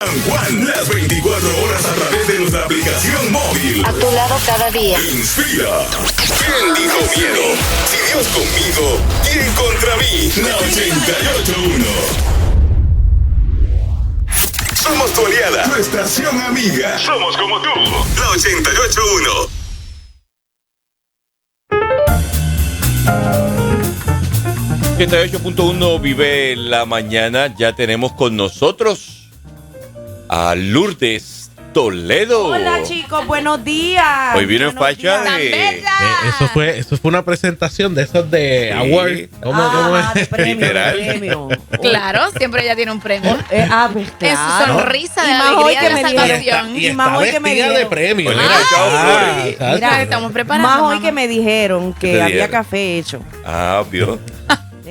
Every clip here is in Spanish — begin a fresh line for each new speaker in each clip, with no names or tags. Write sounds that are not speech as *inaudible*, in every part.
San Juan, las 24 horas a través de nuestra aplicación móvil.
A tu lado cada día.
Inspira. ¿Quién dijo miedo? Si Dios conmigo, ¿quién contra mí? La 881. Somos tu aliada, tu estación amiga. Somos como tú. La 881.
88.1 vive la mañana. Ya tenemos con nosotros a Lourdes Toledo.
Hola chicos, buenos días.
Hoy vino facha de.
Eh, eso fue eso fue una presentación de esos de
Sí.
award. ¿Cómo,
Ah,
cómo es?
premio,
Literal.
premio. *laughs*
Claro, siempre ella tiene un premio.
Eh, ah, pues
En su
claro.
sonrisa de
Y más hoy
alegría
que
de
me
la
dijeron-
salvación.
Y
Y más hoy que me
vestida de premio.
Pues
mira. Ah, exacto.
Mira, estamos preparando.
Más hoy que me dijeron
¿Qué
que había
dieron?
café hecho.
Ah, obvio.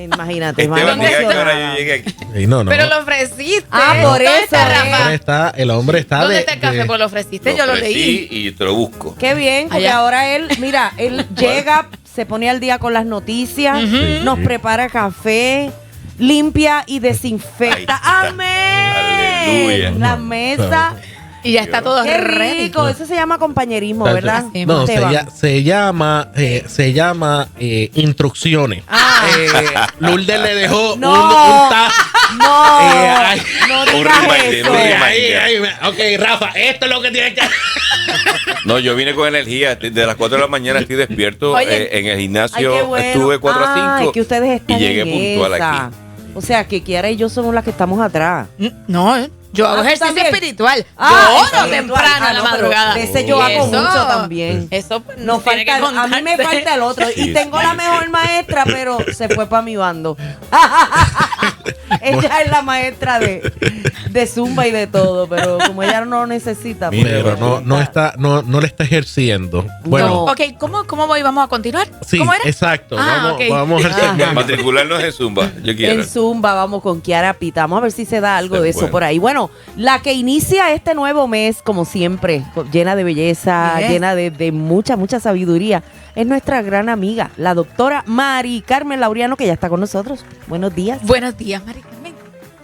Imagínate,
Esteban,
más
diga que ahora
emocionada.
yo llegué aquí.
Sí, no, no.
Pero lo ofreciste.
Ah, por
¿Dónde
eso,
está,
eh.
el, hombre está, el hombre está
¿Dónde
de,
está el café?
de-
Pues lo ofreciste, yo lo
ofrecí
leí.
Y te lo busco.
Qué bien, porque
Allá.
ahora él, mira, él *laughs* llega, se pone al día con las noticias,
Ujú.
nos prepara café, limpia y desinfecta.
Está.
¡Amén!
Aleluya.
La mesa.
Y ya está todo
Qué
ready.
rico. Eso se llama compañerismo, ¿verdad?
No, se,
Esteban?
lla- se llama eh, se llama eh, instrucciones.
Ah.
Eh, Lourdes le dejó
No.
un, un ta-
No,
Eh, ay.
no
Un
digas
reminder,
eso.
un reminder.
ahí, ahí, ok, Rafa, esto es lo que tienes que hacer.
No, yo vine con energía. De las 4 de la mañana estoy despierto
Oye.
eh, en el
Ay,
gimnasio.
qué bueno.
Estuve 4 a 5.
Ay, que ustedes están
y llegué
en
puntual
esa.
aquí.
O sea, que Kiara y yo somos las que estamos atrás.
Mm, No, eh, yo hago
Ah, ¿tú
ejercicio
también?
espiritual.
Ah,
yo oro temprano
Ah,
en la
no,
madrugada.
de ese yo hago
eso-
mucho también.
Eso pues, que
falta, a mí me falta el otro. Y tengo la mejor maestra, pero se fue para mi bando. *laughs* ella es la maestra de, de Zumba y de todo, pero como ella no lo necesita. pues,
Pero no, no está, no, no le está ejerciendo. Bueno,
No.
Ok, ¿cómo, ¿cómo voy? ¿Vamos a continuar?
sí,
¿Cómo era?
exacto.
Ah,
vamos,
ok.
vamos a.
Ajá.
Matricularnos en Zumba. Yo quiero.
En Zumba vamos con Kiara Pita. Vamos a ver si se da algo de eso por ahí. Bueno, la que inicia este nuevo mes, como siempre, llena de belleza,
Yes.
llena de, de mucha, mucha sabiduría, es nuestra gran amiga, la doctora Mari Carmen Laureano, que ya está con nosotros. Buenos días.
Buenos días, Mari Carmen.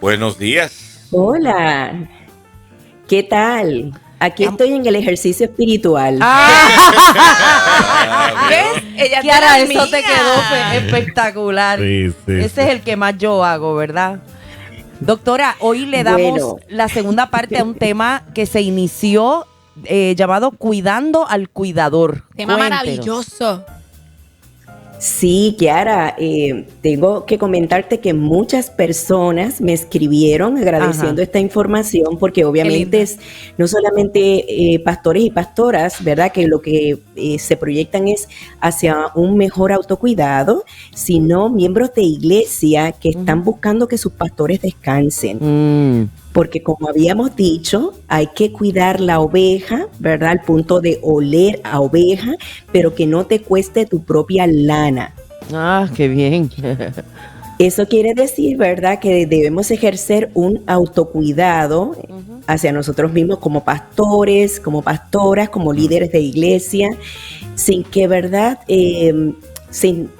Buenos días.
Hola, ¿qué tal? Aquí estoy en el ejercicio espiritual.
Ah, *laughs*
¿Ves? Ella
Kiara, eso te quedó espectacular.
Sí, sí,
Ese
sí.
es el que más yo hago, ¿verdad? Doctora, hoy le damos
Bueno.
la segunda parte a un tema que se inició eh, llamado Cuidando al Cuidador.
Tema
Cuéntenos.
maravilloso.
Sí, Kiara, eh, tengo que comentarte que muchas personas me escribieron agradeciendo
Ajá.
esta información porque obviamente es no solamente eh, pastores y pastoras, ¿verdad? Que lo que eh, se proyectan es hacia un mejor autocuidado, sino miembros de iglesia que están buscando que sus pastores descansen.
Mm.
Porque como habíamos dicho, hay que cuidar la oveja, ¿verdad? Al punto de oler a oveja, pero que no te cueste tu propia lana.
Ah, qué bien.
Eso quiere decir, ¿verdad? Que debemos ejercer un autocuidado hacia nosotros mismos como pastores, como pastoras, como líderes de iglesia, sin que, ¿verdad? Eh, sin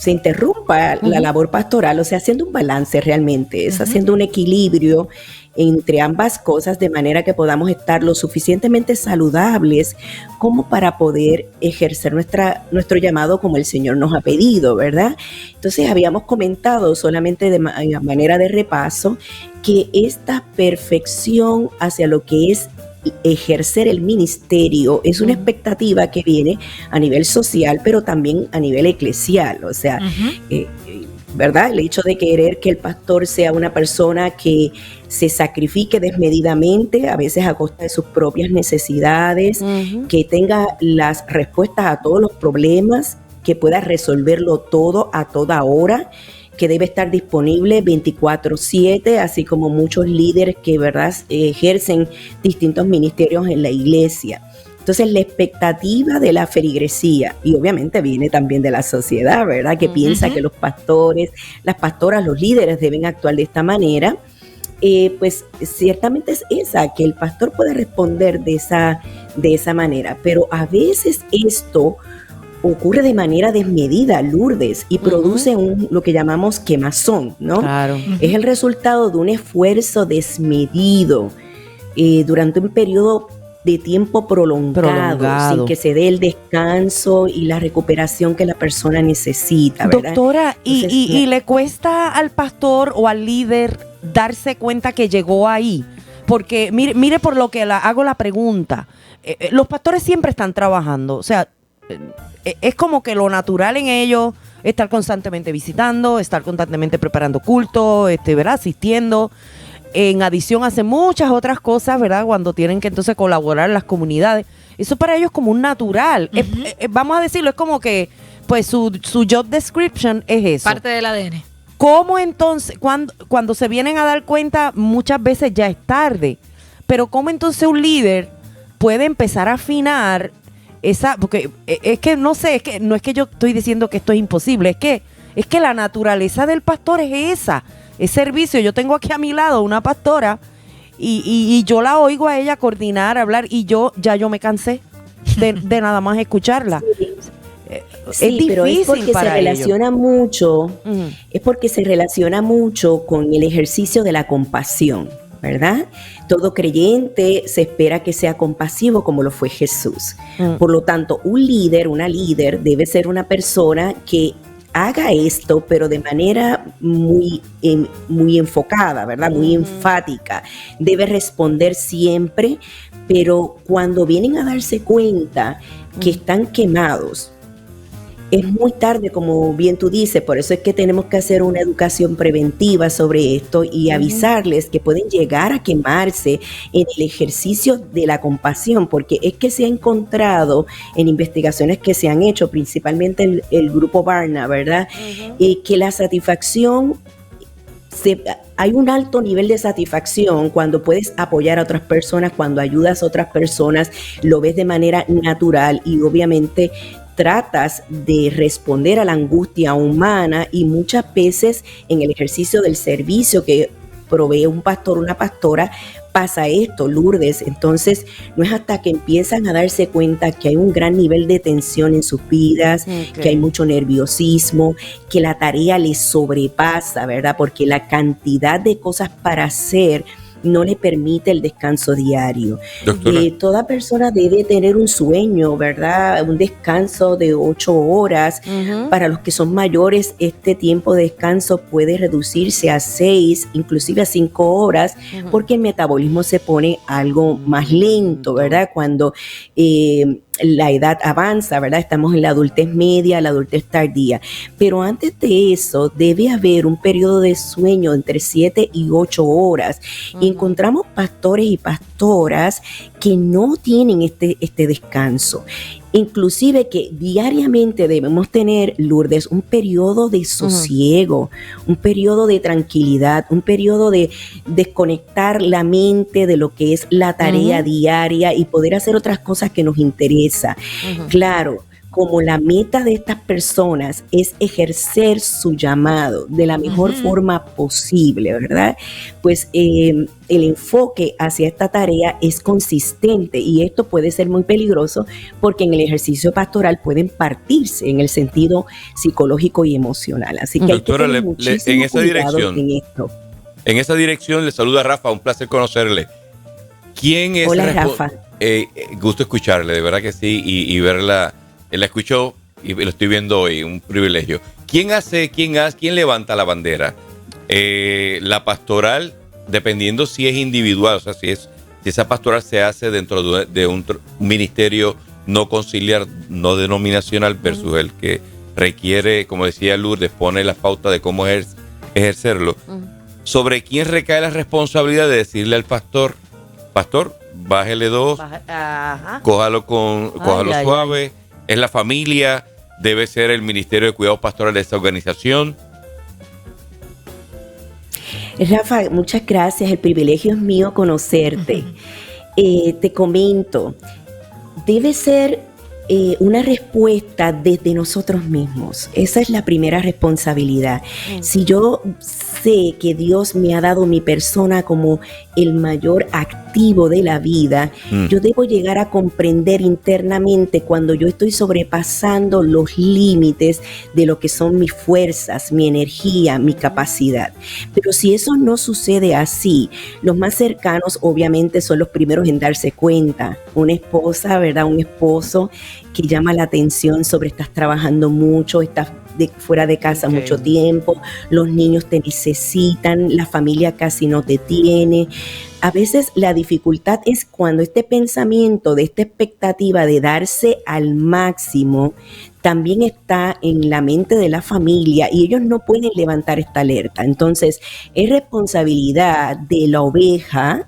se interrumpa la labor pastoral, o sea, haciendo un balance realmente, es haciendo un equilibrio entre ambas cosas de manera que podamos estar lo suficientemente saludables como para poder ejercer nuestra, nuestro llamado como el Señor nos ha pedido, ¿verdad? Entonces habíamos comentado solamente de a manera de repaso que esta perfección hacia lo que es ejercer el ministerio es una expectativa que viene a nivel social, pero también a nivel eclesial, o sea, eh, eh, ¿verdad? El hecho de querer que el pastor sea una persona que se sacrifique desmedidamente, a veces a costa de sus propias necesidades, que tenga las respuestas a todos los problemas, que pueda resolverlo todo a toda hora, que debe estar disponible 24/7, así como muchos líderes que ¿verdad? ejercen distintos ministerios en la iglesia. Entonces la expectativa de la feligresía, y obviamente viene también de la sociedad, ¿verdad? Que piensa que los pastores, las pastoras, los líderes deben actuar de esta manera, eh, pues ciertamente es esa, que el pastor puede responder de esa, de esa manera, pero a veces esto ocurre de manera desmedida, Lourdes, y produce un, lo que llamamos quemazón, ¿no?
Claro.
Es el resultado de un esfuerzo desmedido, eh, durante un periodo de tiempo prolongado,
Prolongado.
sin que se dé el descanso y la recuperación que la persona necesita, ¿verdad?
Doctora, y,
Entonces,
y- y le cuesta al pastor o al líder darse cuenta que llegó ahí. Porque mire, mire por lo que la, hago la pregunta. Eh, eh, los pastores siempre están trabajando. O sea, eh, es como que lo natural en ellos estar constantemente visitando, estar constantemente preparando culto, este, ¿verdad? Asistiendo. En adición hacen muchas otras cosas, ¿verdad? Cuando tienen que entonces colaborar las comunidades. Eso para ellos es como un natural. Es-
Ujú.
eh, vamos a decirlo, es como que pues su, su job description es eso.
Parte del ADN.
¿Cómo entonces, cuando, cuando se vienen a dar cuenta, muchas veces ya es tarde? Pero ¿cómo entonces un líder puede empezar a afinar esa, porque eh, es que no sé, es que no es que yo estoy diciendo que esto es imposible, es que es que la naturaleza del pastor es esa, es servicio. Yo tengo aquí a mi lado una pastora y, y- y yo la oigo a ella coordinar, hablar y yo ya yo me cansé de, de *laughs* nada más escucharla. Eh,
Sí,
es
pero es
difícil
porque se
ellos.
relaciona mucho
Ujú.
es porque se relaciona mucho con el ejercicio de la compasión, ¿verdad? Todo creyente se espera que sea compasivo como lo fue Jesús.
Mm.
Por lo tanto, un líder, una líder, debe ser una persona que haga esto, pero de manera muy, em, muy enfocada, ¿verdad? Muy enfática. Debe responder siempre, pero cuando vienen a darse cuenta que están quemados, es muy tarde, como bien tú dices, por eso es que tenemos que hacer una educación preventiva sobre esto y avisarles que pueden llegar a quemarse en el ejercicio de la compasión, porque es que se ha encontrado en investigaciones que se han hecho, principalmente el, el grupo Barna, ¿verdad? Eh, que la satisfacción se- hay un alto nivel de satisfacción cuando puedes apoyar a otras personas, cuando ayudas a otras personas, lo ves de manera natural y obviamente tratas de responder a la angustia humana y muchas veces en el ejercicio del servicio que provee un pastor o una pastora, pasa esto, Lourdes. Entonces, no es hasta que empiezan a darse cuenta que hay un gran nivel de tensión en sus vidas,
Ok.
que hay mucho nerviosismo, que la tarea les sobrepasa, ¿verdad? Porque la cantidad de cosas para hacer no le permite el descanso diario. Eh, toda persona debe tener un sueño, ¿verdad? Un descanso de ocho horas. Para los que son mayores, este tiempo de descanso puede reducirse a seis, inclusive a cinco horas, porque el metabolismo se pone algo más lento, ¿verdad? Cuando eh, la edad avanza, ¿verdad? Estamos en la adultez media, la adultez tardía. Pero antes de eso, debe haber un periodo de sueño entre 7 y 8 horas. Y encontramos pastores y pastoras que no tienen este, este descanso. Inclusive que diariamente debemos tener, Lourdes, un periodo de sosiego, un periodo de tranquilidad, un periodo de desconectar la mente de lo que es la tarea diaria y poder hacer otras cosas que nos interesa. Claro, como la meta de estas personas es ejercer su llamado de la mejor forma posible, ¿verdad? Pues eh, el enfoque hacia esta tarea es consistente y esto puede ser muy peligroso porque en el ejercicio pastoral pueden partirse en el sentido psicológico y emocional. Así que hay que
Doctora,
tener
le- le-
muchísimo
en esa
cuidado
dirección,
en esto.
En esa dirección le saluda Rafa, un placer conocerle. ¿Quién es
Hola, Rafa.
Eh, eh, gusto escucharle, de verdad que sí, y, y verla, eh, la escuchó y lo estoy viendo hoy, un privilegio. ¿Quién hace, quién hace, quién levanta la bandera? Eh, la pastoral, dependiendo si es individual, o sea, si es, si esa pastoral se hace dentro de, de un, ministerio no conciliar, no denominacional, versus el que requiere, como decía Lourdes, pone las pautas de cómo ejer- ejercerlo. Sobre quién recae la responsabilidad de decirle al pastor, pastor, bájele dos,
Baja-
cójalo con cójalo
ay,
suave, es la familia, debe ser el Ministerio de Cuidados Pastorales de esta organización.
Rafa, muchas gracias. El privilegio es mío conocerte. Eh, te comento, debe ser eh, una respuesta desde nosotros mismos. Esa es la primera responsabilidad. Si yo sé que Dios me ha dado mi persona como el mayor activo, de la vida,
Mm.
yo debo llegar a comprender internamente cuando yo estoy sobrepasando los límites de lo que son mis fuerzas, mi energía, mi capacidad. Pero si eso no sucede así, los más cercanos obviamente son los primeros en darse cuenta. Una esposa, ¿verdad? Un esposo que llama la atención sobre estás trabajando mucho, estás de- fuera de casa mucho tiempo, los niños te necesitan, la familia casi no te tiene. A veces la dificultad es cuando este pensamiento, de esta expectativa de darse al máximo, también está en la mente de la familia y ellos no pueden levantar esta alerta. Entonces, es responsabilidad de la oveja.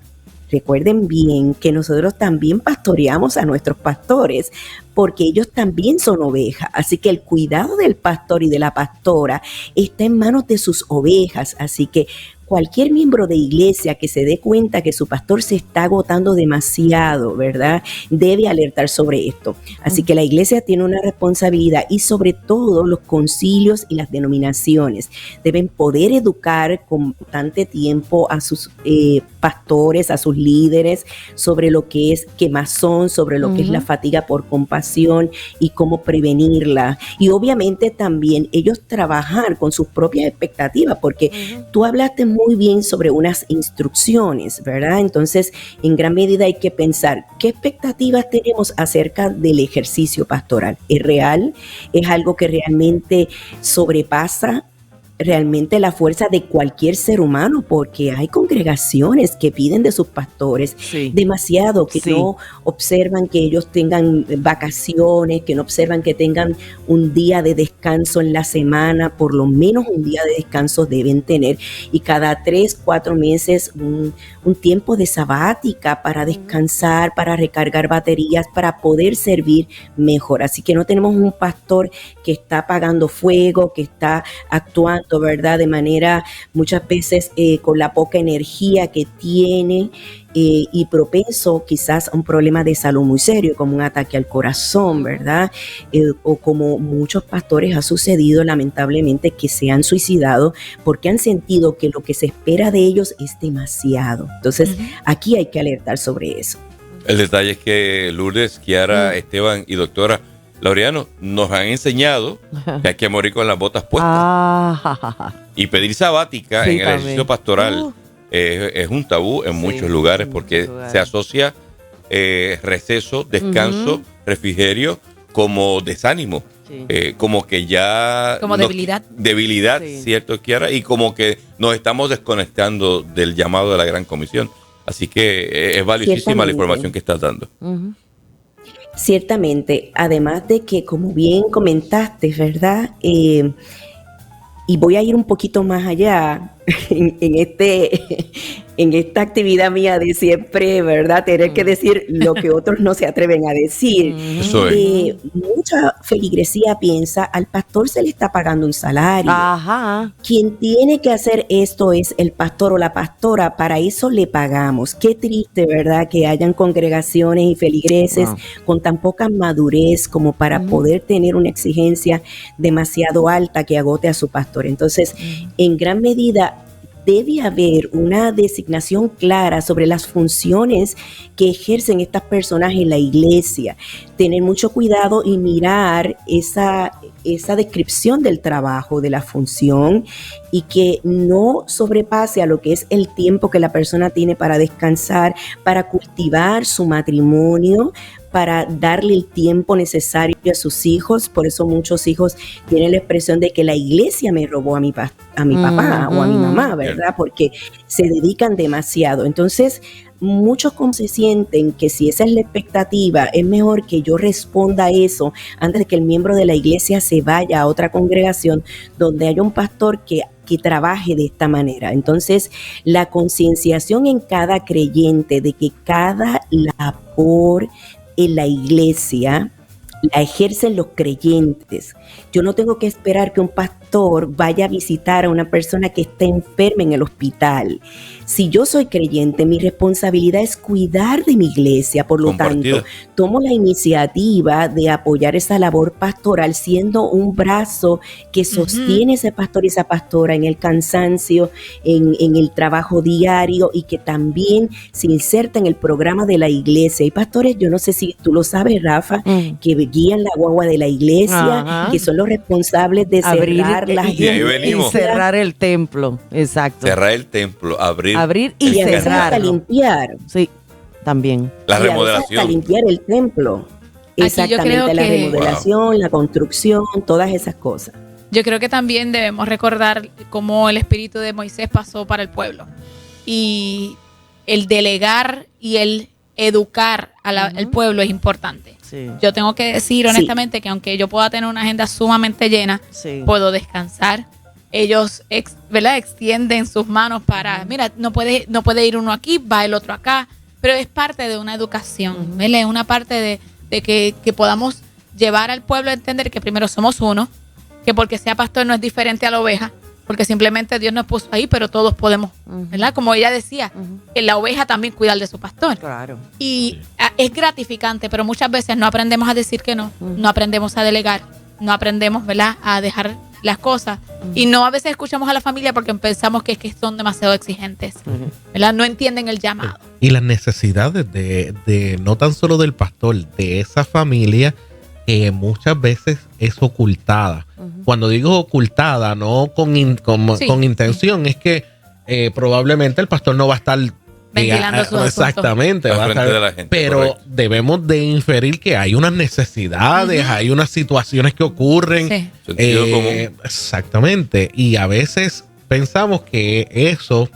Recuerden bien que nosotros también pastoreamos a nuestros pastores porque ellos también son ovejas. Así que el cuidado del pastor y de la pastora está en manos de sus ovejas. Así que cualquier miembro de iglesia que se dé cuenta que su pastor se está agotando demasiado, ¿verdad? Debe alertar sobre esto. Así que la iglesia tiene una responsabilidad y sobre todo los concilios y las denominaciones deben poder educar con bastante tiempo a sus eh, pastores, a sus líderes sobre lo que es quemazón, sobre lo que es la fatiga por compasión y cómo prevenirla. Y obviamente también ellos trabajar con sus propias expectativas, porque Tú hablaste muy bien sobre unas instrucciones, ¿verdad? Entonces, en gran medida hay que pensar, ¿qué expectativas tenemos acerca del ejercicio pastoral? ¿Es real? ¿Es algo que realmente sobrepasa realmente la fuerza de cualquier ser humano? Porque hay congregaciones que piden de sus pastores
Sí.
demasiado, que
Sí.
no observan que ellos tengan vacaciones, que no observan que tengan un día de descanso en la semana, por lo menos un día de descanso deben tener, y cada tres, cuatro meses un, un tiempo de sabática para descansar, para recargar baterías, para poder servir mejor. Así que no tenemos un pastor que está apagando fuego, que está actuando, ¿verdad? De manera muchas veces eh, con la poca energía que tiene eh, y propenso quizás a un problema de salud muy serio, como un ataque al corazón, ¿verdad? Eh, o como muchos pastores ha sucedido lamentablemente que se han suicidado porque han sentido que lo que se espera de ellos es demasiado. Entonces, aquí hay que alertar sobre eso.
El detalle es que Lourdes, Kiara, Esteban y doctora Laureano nos han enseñado que hay que morir con las botas puestas.
Ah.
Y pedir sabática
Sí,
en el
también.
ejercicio pastoral
Uh.
es un tabú en
Sí,
muchos lugares
en
porque
muchos lugares.
se asocia eh, receso, descanso, refrigerio como desánimo.
Sí.
Eh, como que ya...
Como debilidad.
Debilidad,
Sí.
cierto, Kiara, y como que nos estamos desconectando del llamado de la Gran Comisión. Así que eh, es valiosísima la información que estás dando.
Ciertamente, además de que, como bien comentaste, ¿verdad? Eh, y voy a ir un poquito más allá en, en este, *laughs* en esta actividad mía de siempre, ¿verdad? Tener que decir lo que otros no se atreven a decir.
Eso es.
Eh, mucha feligresía piensa, al pastor se le está pagando un salario.
Ajá.
Quien tiene que hacer esto es el pastor o la pastora, para eso le pagamos. Qué triste, ¿verdad? Que hayan congregaciones y feligreses
Wow.
con tan poca madurez como para poder tener una exigencia demasiado alta que agote a su pastor. Entonces, en gran medida debe haber una designación clara sobre las funciones que ejercen estas personas en la iglesia. Tener mucho cuidado y mirar esa, esa descripción del trabajo, de la función, y que no sobrepase a lo que es el tiempo que la persona tiene para descansar, para cultivar su matrimonio, para darle el tiempo necesario a sus hijos. Por eso muchos hijos tienen la expresión de que la iglesia me robó a mi, pa- a mi papá o a mi
Ujú.
mamá, ¿verdad? Porque se dedican demasiado. Entonces, muchos como se sienten que si esa es la expectativa, es mejor que yo responda a eso antes de que el miembro de la iglesia se vaya a otra congregación donde haya un pastor que que trabaje de esta manera. Entonces, la concienciación en cada creyente de que cada labor en la iglesia la ejercen los creyentes. Yo no tengo que esperar que un, pas- pastor vaya a visitar a una persona que está enferma en el hospital. Si yo soy creyente, mi responsabilidad es cuidar de mi iglesia. Por lo
Compartida.
tanto, tomo la iniciativa de apoyar esa labor pastoral, siendo un brazo que sostiene ese pastor y esa pastora en el cansancio, en, en el trabajo diario y que también se inserta en el programa de la iglesia. Hay pastores, yo no sé si tú lo sabes, Rafa,
Mm.
que guían la guagua de la iglesia,
Ajá.
que son los responsables de
Abrir
cerrar
y,
Y ahí
y
venimos.
cerrar el templo. Exacto.
Cerrar el templo, abrir,
Abrir
y
y cerrarlo.
limpiar.
Sí, también.
la
y
remodelación.
Hasta limpiar el templo. Exactamente,
creo
la
que-
remodelación, la construcción, todas esas cosas.
Yo creo que también debemos recordar cómo el espíritu de Moisés pasó para el pueblo. Y el delegar y el educar al pueblo es importante.
Sí.
Yo tengo que decir
Sí.
honestamente que aunque yo pueda tener una agenda sumamente llena,
Sí.
puedo descansar. Ellos, ex- ¿verdad? Extienden sus manos para, mira, no puede, no puede ir uno aquí, va el otro acá, pero es parte de una educación, ¿verdad? Es una parte de, de que, que podamos llevar al pueblo a entender que primero somos uno, que porque sea pastor no es diferente a la oveja, porque simplemente Dios nos puso ahí, pero todos podemos, ¿verdad? Como ella decía, que la oveja también cuida de su pastor.
Claro.
Y es gratificante, pero muchas veces no aprendemos a decir que no, no aprendemos a delegar, no aprendemos, ¿verdad?, a dejar las cosas. Y no a veces escuchamos a la familia porque pensamos que es que son demasiado exigentes, ¿verdad? No entienden el llamado.
Y las necesidades de, de no tan solo del pastor, de esa familia que muchas veces es ocultada. Cuando digo ocultada, no con, in- con,
Sí.
con intención, es que eh, probablemente el pastor no va a estar eh,
Ventilando
a-
sus asuntos.
exactamente, va a estar-
de la gente,
pero
correcto.
debemos de inferir que hay unas necesidades, hay unas situaciones que ocurren.
Sí.
Sentido
Eh,
común.
Exactamente. Y a veces pensamos que eso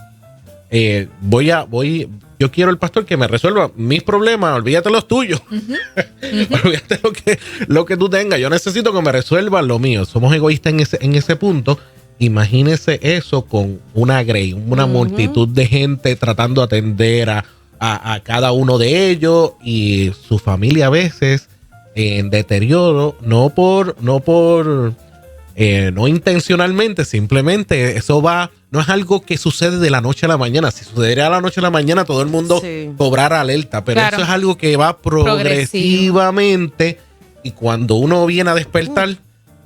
eh, voy a, voy, yo quiero el pastor que me resuelva mis problemas, olvídate los tuyos. *laughs* olvídate lo que, lo que tú tengas. Yo necesito que me resuelvan lo mío. Somos egoístas en ese, en ese punto. Imagínese eso con una grey, una multitud de gente tratando de atender a, a- a cada uno de ellos y su familia a veces en deterioro, no por, no por, eh, no intencionalmente, simplemente eso va, no es algo que sucede de la noche a la mañana. Si sucediera a la noche a la mañana, todo el mundo
Sí.
cobrara alerta, pero
Claro.
eso es algo que va progresivamente y cuando uno viene a despertar,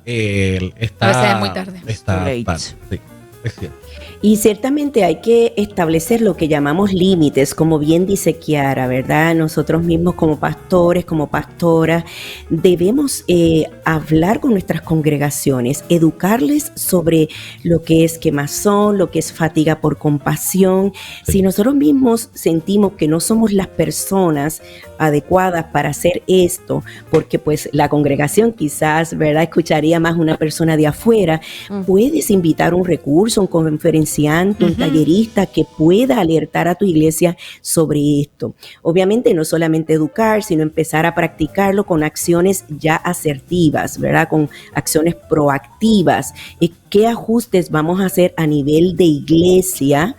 eh, está,
A veces es muy tarde.
Está
Too late.
tarde, sí, es cierto.
Y ciertamente hay que establecer lo que llamamos límites, como bien dice Kiara, ¿verdad? Nosotros mismos como pastores, como pastoras, debemos eh, hablar con nuestras congregaciones, educarles sobre lo que es quemazón, lo que es fatiga por compasión. Si nosotros mismos sentimos que no somos las personas adecuadas para hacer esto, porque pues la congregación quizás, ¿verdad? Escucharía más una persona de afuera, puedes invitar un recurso, un conferenciante, un tallerista que pueda alertar a tu iglesia sobre esto. Obviamente no solamente educar, sino empezar a practicarlo con acciones ya asertivas, ¿verdad? Con acciones proactivas. ¿Y ¿Qué ajustes vamos a hacer a nivel de iglesia?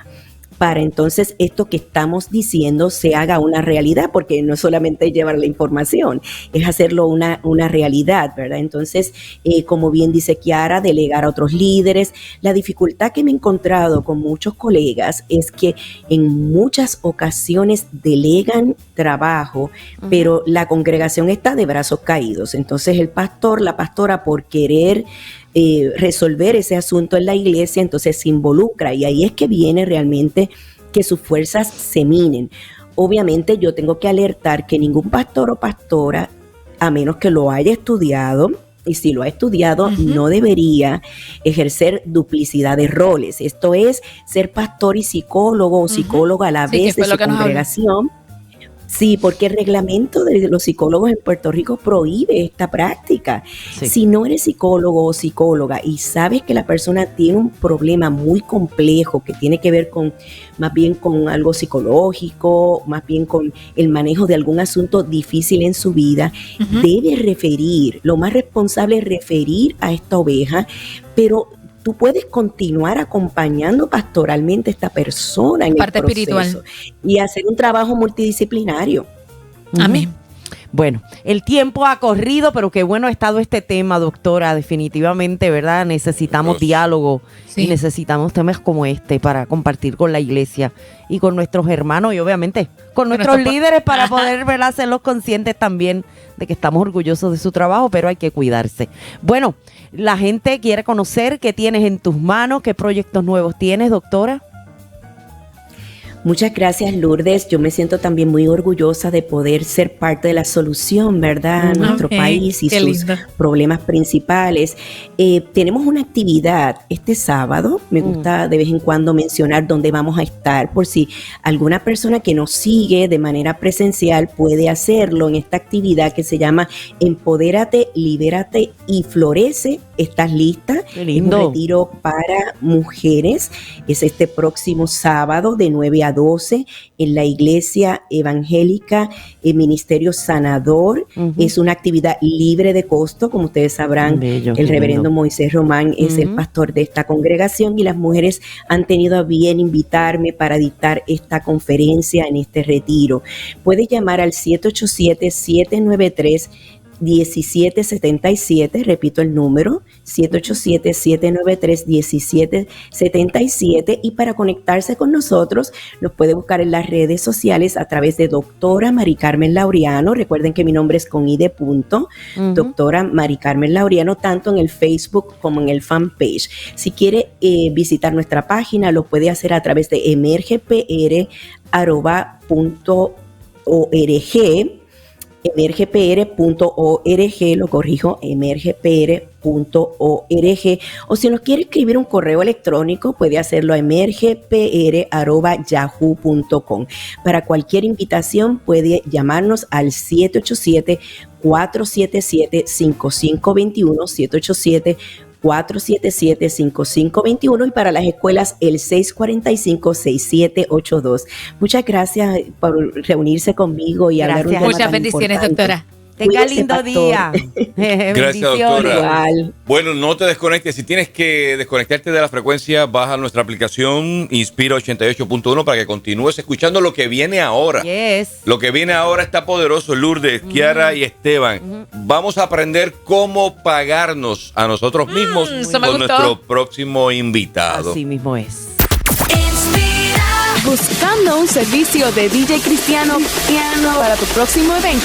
Para entonces esto que estamos diciendo se haga una realidad, porque no solamente es llevar la información, es hacerlo una, una realidad, ¿verdad? Entonces, eh, como bien dice Kiara, delegar a otros líderes. La dificultad que me he encontrado con muchos colegas es que en muchas ocasiones delegan trabajo, pero la congregación está de brazos caídos. Entonces, el pastor, la pastora, por querer eh, resolver ese asunto en la iglesia, entonces se involucra y ahí es que viene realmente que sus fuerzas se minen. Obviamente yo tengo que alertar que ningún pastor o pastora, a menos que lo haya estudiado, y si lo ha estudiado, no debería ejercer duplicidad de roles. Esto es ser pastor y psicólogo o psicóloga a la
Sí,
vez de su congregación. Sí, porque el reglamento de los psicólogos en Puerto Rico prohíbe esta práctica.
Sí.
Si no eres psicólogo o psicóloga y sabes que la persona tiene un problema muy complejo que tiene que ver con más bien con algo psicológico, más bien con el manejo de algún asunto difícil en su vida, debe referir, lo más responsable es referir a esta oveja, pero tú puedes continuar acompañando pastoralmente a esta persona en
Parte
el proceso
espiritual.
y hacer un trabajo multidisciplinario.
Amén.
Bueno, el tiempo ha corrido, pero qué bueno ha estado este tema, doctora. Definitivamente, ¿verdad? Necesitamos
Dios.
diálogo y necesitamos temas como este para compartir con la iglesia y con nuestros hermanos y obviamente con nuestros
nuestro
líderes para poder ¿verdad? hacerlos conscientes también de que estamos orgullosos de su trabajo, pero hay que cuidarse. Bueno, la gente quiere conocer qué tienes en tus manos, qué proyectos nuevos tienes, doctora.
Muchas gracias, Lourdes. Yo me siento también muy orgullosa de poder ser parte de la solución, ¿verdad? A
Mm,
nuestro país y sus
lindo.
problemas principales. Eh, tenemos una actividad este sábado. Me
Mm.
gusta de vez en cuando mencionar dónde vamos a estar, por si alguna persona que nos sigue de manera presencial puede hacerlo en esta actividad que se llama Empodérate, Libérate y Florece. ¿Estás lista?
Qué
Es
lindo.
un retiro para mujeres. Es este próximo sábado de 9 a 12 en la Iglesia Evangélica el Ministerio Sanador. Es una actividad libre de costo, como ustedes sabrán.
Bello,
el reverendo
lindo.
Moisés Román es el pastor de esta congregación y las mujeres han tenido a bien invitarme para dictar esta conferencia en este retiro. Puede llamar al 787-793. 1777, repito el número, 787-793-1777 y para conectarse con nosotros los puede buscar en las redes sociales a través de doctora Mari Carmen Laureano, recuerden que mi nombre es con i de punto, doctora Mari Carmen Laureano, tanto en el Facebook como en el fanpage. Si quiere eh, visitar nuestra página, lo puede hacer a través de emergepr.org emergepr.org, lo corrijo, emergepr.org, o si nos quiere escribir un correo electrónico, puede hacerlo a emergepr.yahoo.com. Para cualquier invitación puede llamarnos al 787 477 5521 787 477-5521 y para las escuelas el 645-6782. Muchas gracias por reunirse conmigo y hablar un
Gracias.
tema
Muchas
tan
bendiciones,
importante.
doctora.
Tenga
Cuídese,
lindo
pastor.
día. *laughs*
Gracias, doctora.
Igual.
Bueno, no te desconectes. Si tienes que desconectarte de la frecuencia, baja nuestra aplicación Inspira 88.1 para que continúes escuchando lo que viene ahora.
Yes.
Lo que viene ahora está poderoso, Lourdes, Kiara y Esteban. Vamos a aprender cómo pagarnos a nosotros mismos
eso me
con
gustó.
nuestro próximo invitado.
Así mismo es.
Buscando un servicio de DJ Cristiano Cristiano para tu próximo evento.